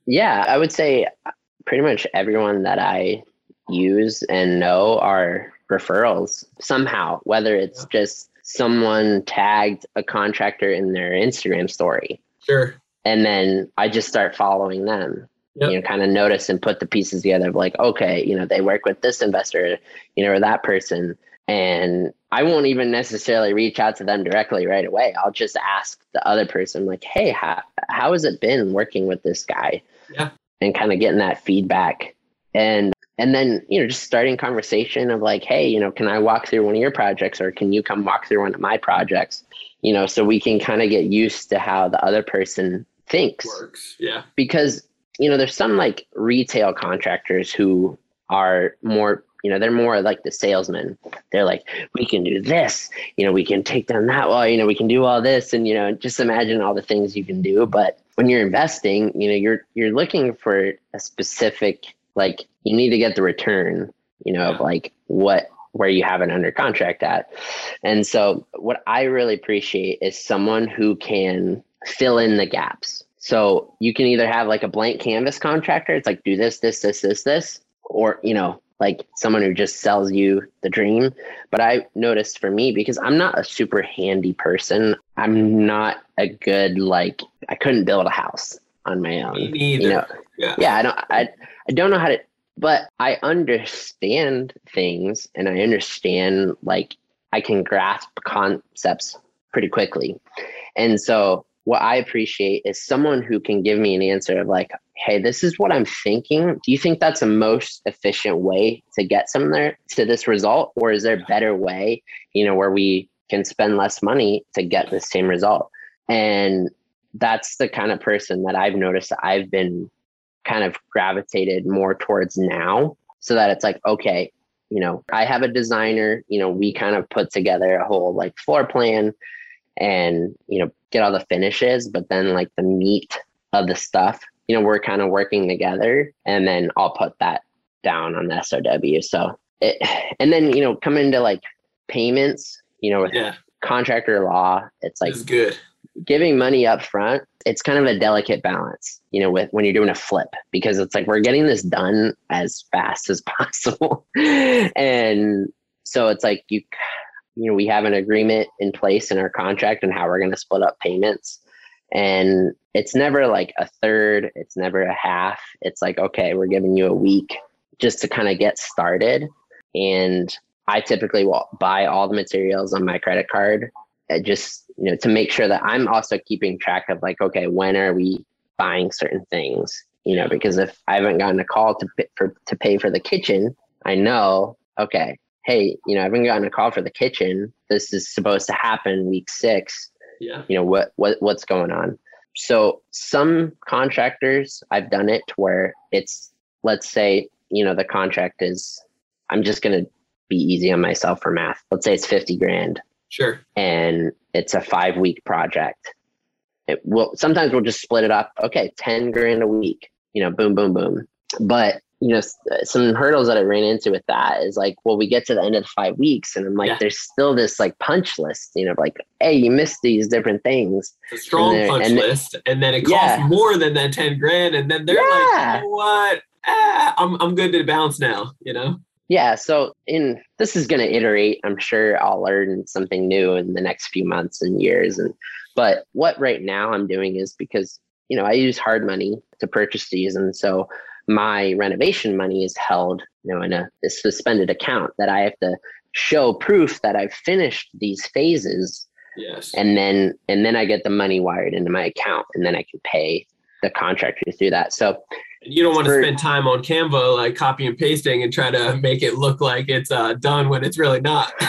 Yeah i would say uh, pretty much everyone that i use and know are referrals somehow whether it's yeah. just someone tagged a contractor in their instagram story. Sure. And then i just start following them yep. you know, kind of notice and put the pieces together of like, okay, you know, they work with this investor, you know, or that person. And I won't even necessarily reach out to them directly right away. I'll just ask the other person, like, hey, how, how has it been working with this guy? Yeah. And kind of getting that feedback. And and then, you know, just starting conversation of like, hey, you know, can I walk through one of your projects or can you come walk through one of my projects? You know, so we can kind of get used to how the other person thinks. Works. Yeah. Because you know, there's some like retail contractors who are more, you know, they're more like the salesmen. They're like, we can do this, you know, we can take down that wall, you know, we can do all this, and you know, just imagine all the things you can do. But when you're investing, you know, you're you're looking for a specific like you need to get the return, you know, of like what where you have it under contract at. And so what I really appreciate is someone who can fill in the gaps so you can either have like a blank canvas contractor, it's like do this, this, this, this, this, or you know, like someone who just sells you the dream. But I noticed for me, because I'm not a super handy person, I'm not a good like I couldn't build a house on my own. You know, yeah. yeah, I don't I I don't know how to but I understand things and I understand like I can grasp concepts pretty quickly. And so what I appreciate is someone who can give me an answer of like, hey, this is what I'm thinking. Do you think that's the most efficient way to get somewhere to this result? Or is there a better way, you know, where we can spend less money to get the same result? And that's the kind of person that I've noticed that I've been kind of gravitated more towards now. So that it's like, okay, you know, I have a designer, you know, we kind of put together a whole like floor plan and you know get all the finishes but then like the meat of the stuff you know we're kind of working together and then i'll put that down on the sow so it and then you know come into like payments you know with yeah. contractor law it's like it's good. giving money up front it's kind of a delicate balance you know with when you're doing a flip because it's like we're getting this done as fast as possible. And so it's like you you know, we have an agreement in place in our contract and how we're going to split up payments. And it's never like a third, it's never a half. It's like, okay, we're giving you a week just to kind of get started. And I typically will buy all the materials on my credit card uh, just, you know, to make sure that I'm also keeping track of like, okay, when are we buying certain things? You know, because if I haven't gotten a call to for to pay for the kitchen, I know, okay, hey, you know, I haven't gotten a call for the kitchen. This is supposed to happen week six. Yeah. You know, what what what's going on? So some contractors I've done it where it's let's say, you know, the contract is I'm just gonna be easy on myself for math. Let's say it's 50 grand. Sure. And it's a five week project. It will sometimes we'll just split it up. Okay, 10 grand a week, you know, boom, boom, boom. But you know, some hurdles that I ran into with that is like, well, we get to the end of the five weeks, and I'm like, yeah. there's still this like punch list, you know, like, hey, you missed these different things. It's a strong punch and list, and then it costs yeah. more than that ten grand, and then they're yeah. like, you know what? ah, I'm I'm good to bounce now, you know? Yeah. So in this is gonna iterate. I'm sure I'll learn something new in the next few months and years. And but what right now I'm doing is because, you know, I use hard money to purchase these. And so my renovation money is held, you know, in a, a suspended account that I have to show proof that I've finished these phases. Yes. And then and then I get the money wired into my account and then I can pay the contractor through that. So And you don't want to spend time on Canva like copy and pasting and try to make it look like it's uh, done when it's really not.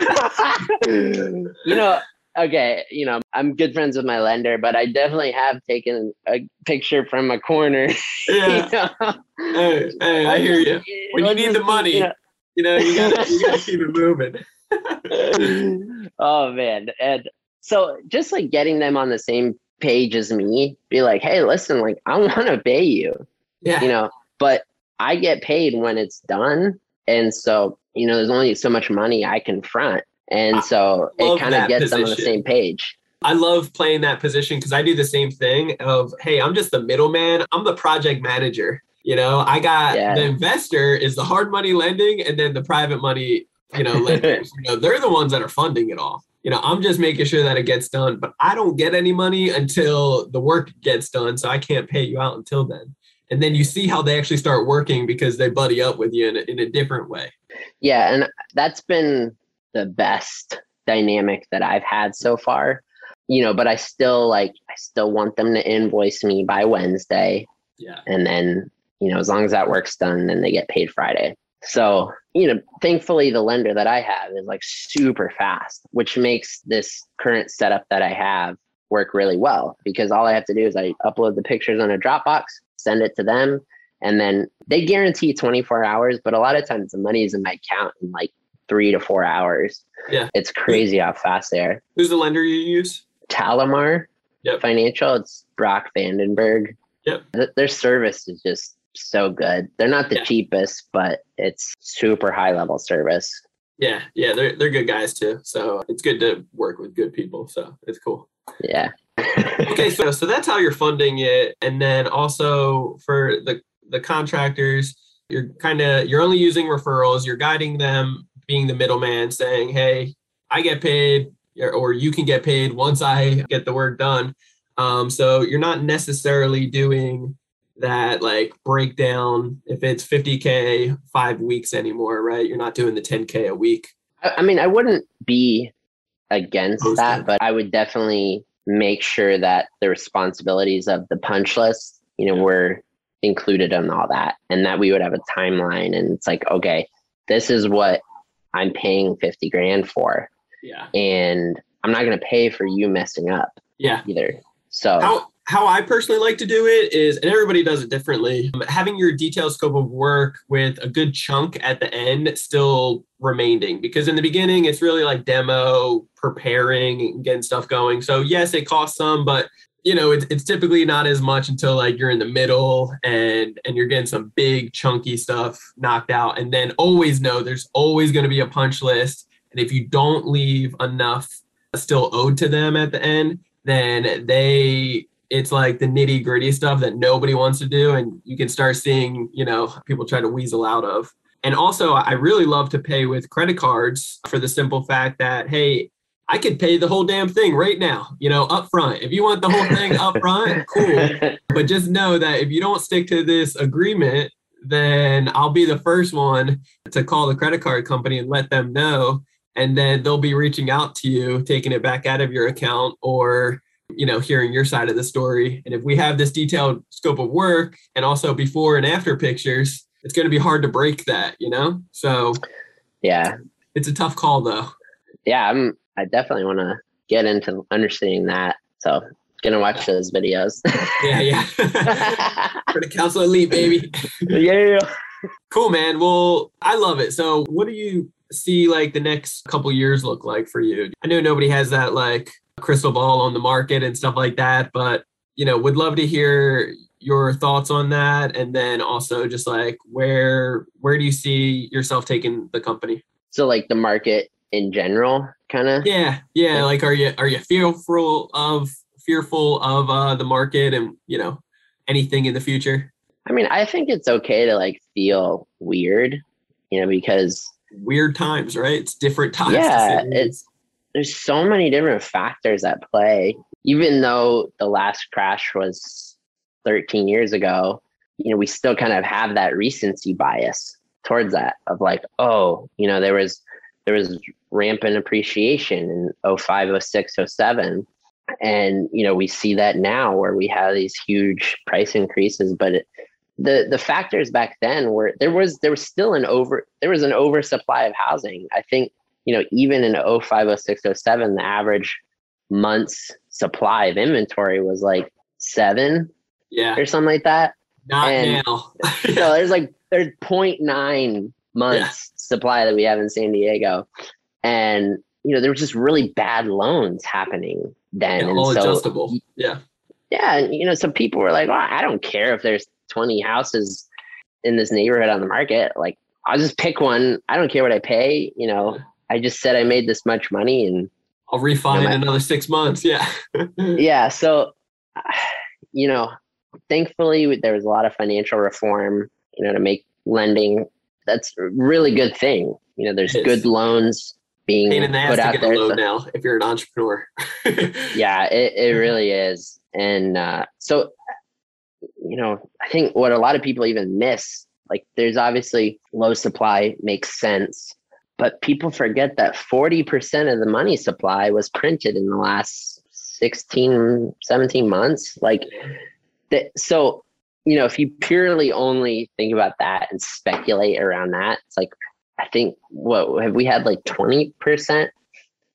you know, okay, you know, I'm good friends with my lender, but I definitely have taken a picture from a corner. yeah. you know? Hey, hey, I hear you. When you need the money. you know- You know, you gotta you gotta keep it moving. oh man. And so just like getting them on the same page as me, be like, hey, listen, like I want to pay you, Yeah. you know, but I get paid when it's done. And so, you know, there's only so much money I can front. And so love it kind of gets them on the same page. I love playing that position because I do the same thing of, hey, I'm just the middleman. I'm the project manager. You know, I got Yeah. the investor is the hard money lending and then the private money, you know, lenders. you know, they're the ones that are funding it all. You know, I'm just making sure that it gets done, but I don't get any money until the work gets done. So I can't pay you out until then. And then you see how they actually start working because they buddy up with you in a, in a different way. Yeah, and that's been the best dynamic that I've had so far. You know, but I still like I still want them to invoice me by Wednesday Yeah. and then, you know, as long as that work's done, then they get paid Friday. So, you know, thankfully the lender that I have is like super fast, which makes this current setup that I have work really well because all I have to do is I upload the pictures on a Dropbox, send it to them, and then they guarantee 24 hours, but a lot of times the money is in my account in like three to four hours. Yeah. It's crazy how fast they are. Who's the lender you use? Talamar Yep. Financial, it's Brock Vandenberg. Yep. Th- Their service is just so good. They're not the Yeah. cheapest, but it's super high level service. Yeah. Yeah. They're, they're good guys too. So it's good to work with good people. So it's cool. Yeah. okay so so that's how you're funding it and then also for the the contractors you're kind of you're only using referrals you're guiding them being the middleman saying hey i get paid or- or you can get paid once i get the work done. Um, so you're not necessarily doing that like breakdown if it's 50k five weeks anymore right? You're not doing the 10k a week. I, I mean, I wouldn't be against that, but I would definitely make sure that the responsibilities of the punch list, you know, Yeah. were included in all that and that we would have a timeline and it's like, okay, this is what I'm paying 50 grand for. yeah And I'm not going to pay for you messing up yeah either. So how how I personally like to do it is, and everybody does it differently. um, Having your detailed scope of work with a good chunk at the end still remaining, because in the beginning it's really like demo, preparing, getting stuff going. So yes, it costs some, but you know it's, it's typically not as much until like you're in the middle and and you're getting some big chunky stuff knocked out, and then always know there's always going to be a punch list, and if you don't leave enough still owed to them at the end then they it's like the nitty gritty stuff that nobody wants to do and you can start seeing you know people try to weasel out of. And also i really love to pay with credit cards for the simple fact that hey i could pay the whole damn thing right now you know up front if you want the whole thing up front cool. But just know that if you don't stick to this agreement then i'll be the first one to call the credit card company and let them know. And then they'll be reaching out to you taking it back out of your account or you know hearing your side of the story. And if we have this detailed scope of work and also before and after pictures it's going to be hard to break that you know? So yeah. it's a tough call though. Yeah. I'm, I definitely want to get into understanding that. So gonna watch those videos. yeah yeah for the counsel elite baby yeah. cool man well i love it so what do you see like the next couple years look like for you i know nobody has that like crystal ball on the market and stuff like that but you know would love to hear your thoughts on that and then also just like where where do you see yourself taking the company So like the market in general, kind of. yeah yeah like are you are you fearful of fearful of uh the market and you know anything in the future I mean, I think it's okay to like feel weird, you know, because weird times, right? It's different times. Yeah, it's there's so many different factors at play. Even though the last crash was 13 years ago, you know, we still kind of have that recency bias towards that of like, oh, you know, there was there was rampant appreciation in 05, 06, 07. And, you know, we see that now where we have these huge price increases, but it, the the factors back then were there was there was still an over there was an oversupply of housing. I think, you know, even in 05, 06, 07, the average months supply of inventory was like seven yeah or something like that. Not and now. so there's like there's 0.9 months yeah. supply that we have in San Diego. And you know, there was just really bad loans happening then. Yeah, all so, adjustable. Yeah. Yeah. And you know, some people were like, well, I don't care if there's 20 houses in this neighborhood on the market. Like, I'll just pick one. I don't care what I pay. You know, I just said I made this much money and I'll refine you know, in another six months. Yeah. yeah. So, you know, thankfully there was a lot of financial reform, you know, to make lending. That's a really good thing. You know, there's good loans being Pain in the ass put to out get there. a loan so- now if you're an entrepreneur. yeah, it, it really is. And uh, so, you know, I think what a lot of people even miss, like there's obviously low supply makes sense, but people forget that 40% of the money supply was printed in the last 16, 17 months. Like, that, so, you know, if you purely only think about that and speculate around that, it's like, I think what have we had like 20%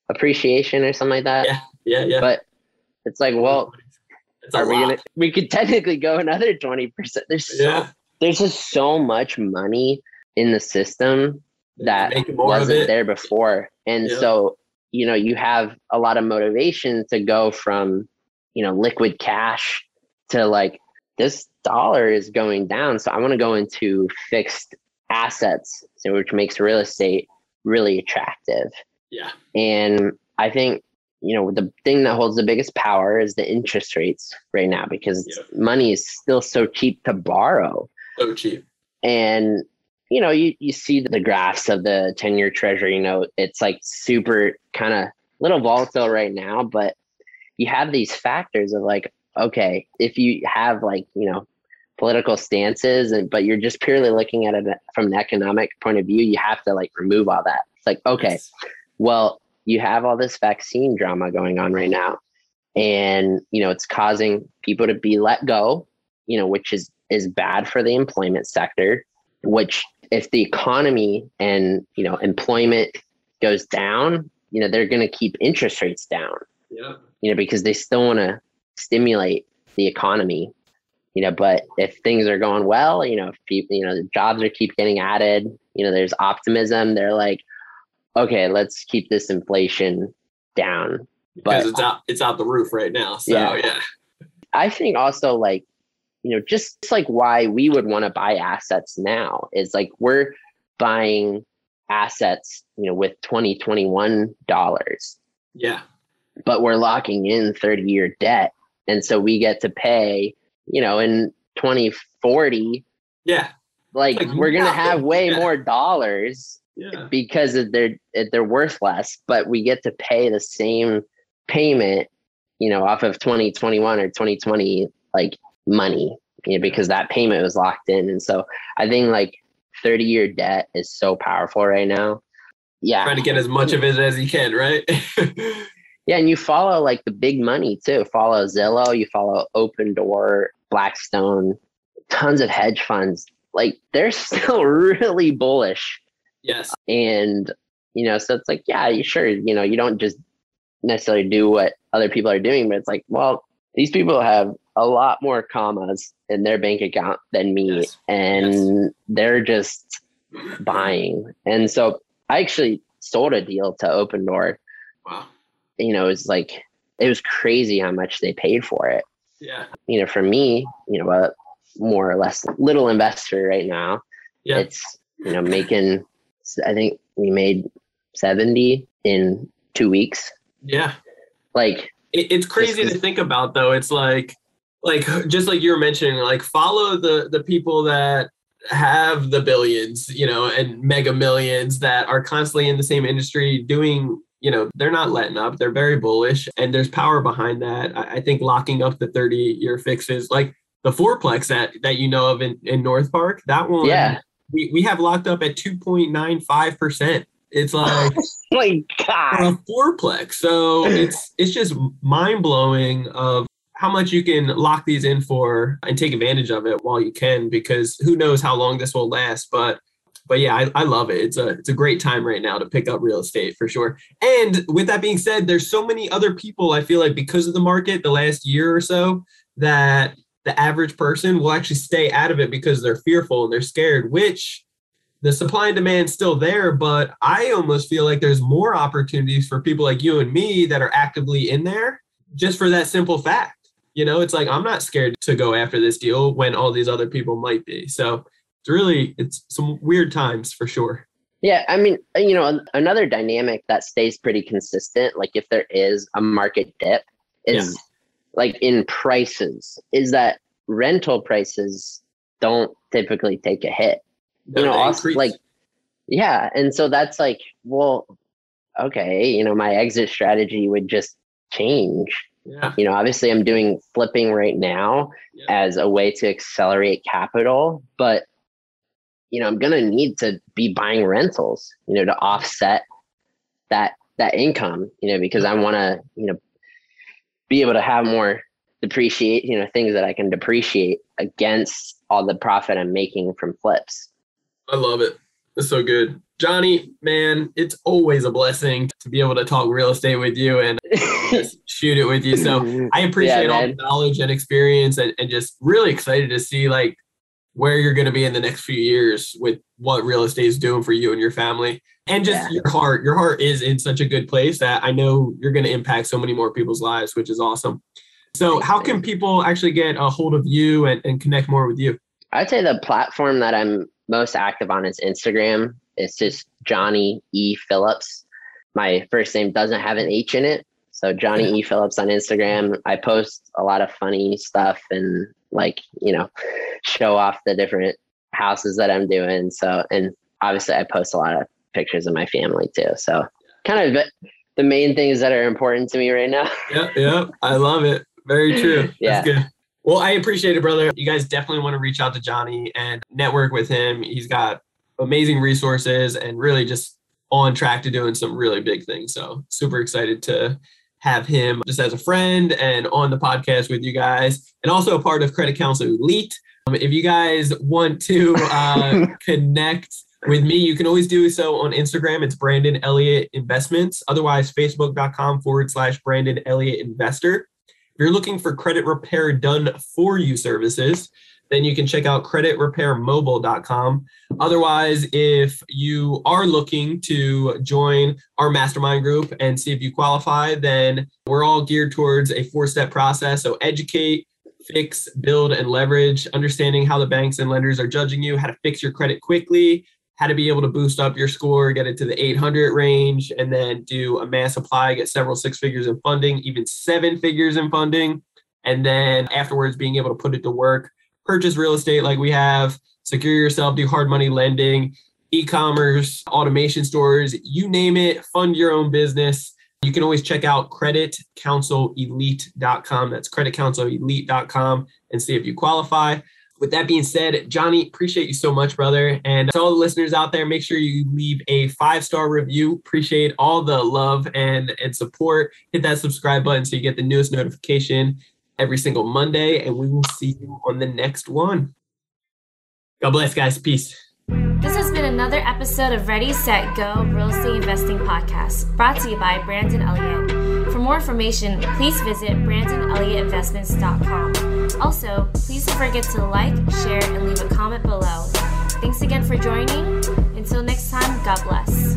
appreciation or something like that? yeah, yeah, yeah. But it's like, well, It's are we gonna? We could technically go another twenty percent. There's so, Yeah. there's just so much money in the system that Making more of wasn't there before, and Yeah. so you know you have a lot of motivation to go from you know liquid cash to like this dollar is going down, so I want to go into fixed assets, so which makes real estate really attractive. Yeah. And I think, you know, the thing that holds the biggest power is the interest rates right now because Yeah. money is still so cheap to borrow. So cheap. And, you know, you, you see the graphs of the 10 year treasury note. It's like super kind of little volatile right now, but you have these factors of like, okay, if you have like, you know, political stances and but you're just purely looking at it from an economic point of view, you have to like remove all that. It's like, okay, well, you have all this vaccine drama going on right now. And, you know, it's causing people to be let go, you know, which is is bad for the employment sector, which if the economy and, you know, employment goes down, you know, they're going to keep interest rates down, Yeah. you know, because they still want to stimulate the economy. You know, but if things are going well, you know, if people, you know, jobs are keep getting added, you know, there's optimism. They're like, okay, let's keep this inflation down. Because But- it's out it's out the roof right now. So Yeah. yeah. I think also like, you know, just like why we would want to buy assets now is like we're buying assets, you know, with 2021 dollars, Yeah. but we're locking in 30 year debt. And so we get to pay, you know, in 2040, Yeah. like Like we're to have way Yeah. more dollars Yeah. because of they're they're worth less, but we get to pay the same payment, you know, off of 2021 or 2020 like money, you know, because that payment was locked in. And so I think like 30 year debt is so powerful right now. Yeah. Trying to get as much of it as you can, right? Yeah, and you follow like the big money too. Follow Zillow, you follow Opendoor, Blackstone, tons of hedge funds. Like they're still really bullish yes. and you know so it's like yeah you sure you know you don't just necessarily do what other people are doing but it's like well these people have a lot more commas in their bank account than me Yes. and they're just buying and so i actually sold a deal to Opendoor Wow. You know it's like it was crazy how much they paid for it Yeah. you know for me you know a more or less little investor right now Yeah. it's you know making i think we made 70 in two weeks Yeah. like It, it's crazy to think about though. It's like like just like you were mentioning, like follow the the people that have the billions, you know, and mega millions that are constantly in the same industry doing, you know, they're not letting up. They're very bullish and there's power behind that. I, I think locking up the 30 year fixes, like the fourplex that that you know of in, in North Park, that one Yeah. we, we have locked up at 2.95%. It's like Oh my God. a fourplex. So it's it's just mind blowing of how much you can lock these in for and take advantage of it while you can because who knows how long this will last. But but yeah, I, I love it. It's a it's a great time right now to pick up real estate for sure. And with that being said, there's so many other people I feel like because of the market the last year or so that the average person will actually stay out of it because they're fearful and they're scared, which the supply and demand is still there, but I almost feel like there's more opportunities for people like you and me that are actively in there just for that simple fact. You know, it's like I'm not scared to go after this deal when all these other people might be. So it's really it's some weird times for sure. Yeah, I mean, you know, another dynamic that stays pretty consistent, like if there is a market dip, is like in prices, is that rental prices don't typically take a hit. You know, also like, yeah, and so that's like, well, okay, you know, my exit strategy would just change. yeah, You know, obviously, I'm doing flipping right now Yeah. as a way to accelerate capital, but you know, I'm gonna need to be buying rentals, you know, to offset that that income, you know, because I want to, you know, be able to have more depreciate, you know, things that I can depreciate against all the profit I'm making from flips. I love it. It's so good. Johnny, man, it's always a blessing to be able to talk real estate with you and shoot it with you. So I appreciate all the knowledge and experience and, and just really excited to see like where you're going to be in the next few years with what real estate is doing for you and your family and just Yeah. your heart your heart is in such a good place that i know you're going to impact so many more people's lives which is awesome so Thanks, how man. can people actually get a hold of you and, and connect more with you I'd say the platform that I'm most active on is Instagram. It's just Johnny E. Phillips. My first name doesn't have an H in it. So Johnny E. Phillips on Instagram. I post a lot of funny stuff and like, you know, show off the different houses that I'm doing. So and obviously I post a lot of pictures of my family too. So kind of the- the main things that are important to me right now. Yep, yep. I love it. Very true. Yeah. That's good. Well, I appreciate it, brother. You guys definitely want to reach out to Johnny and network with him. He's got amazing resources and really just on track to doing some really big things. So super excited to have him just as a friend and on the podcast with you guys and also a part of Credit Counsel Elite. Um, if you guys want to uh, connect with me, you can always do so on Instagram. It's Brandon Elliott Investments. Otherwise, facebook.com forward slash Brandon Elliott Investor. If you're looking for credit repair done for you services, then you can check out creditrepairmobile.com. Otherwise, if you are looking to join our mastermind group and see if you qualify, then we're all geared towards a four step process. So, educate, fix, build, and leverage, understanding how the banks and lenders are judging you, how to fix your credit quickly, how to be able to boost up your score, get it to the 800 range, and then do a mass apply, get several six figures in funding, even seven figures in funding. And then afterwards, being able to put it to work, purchase real estate like we have, secure yourself, do hard money lending, e commerce, automation stores, you name it, fund your own business. You can always check out creditcounselelite.com. That's creditcounselelite.com and see if you qualify. With that being said, Johnny, appreciate you so much, brother. And to all the listeners out there, make sure you leave a five star review. Appreciate all the love and, and support. Hit that subscribe button so you get the newest notification every single Monday. And we will see you on the next one. God bless, guys. Peace. This has been another episode of Ready, Set, Go Real Estate Investing Podcast, brought to you by Brandon Elliott. For more information, please visit BrandonElliottInvestments.com. Also, please don't forget to like, share, and leave a comment below. Thanks again for joining. Until next time, God bless.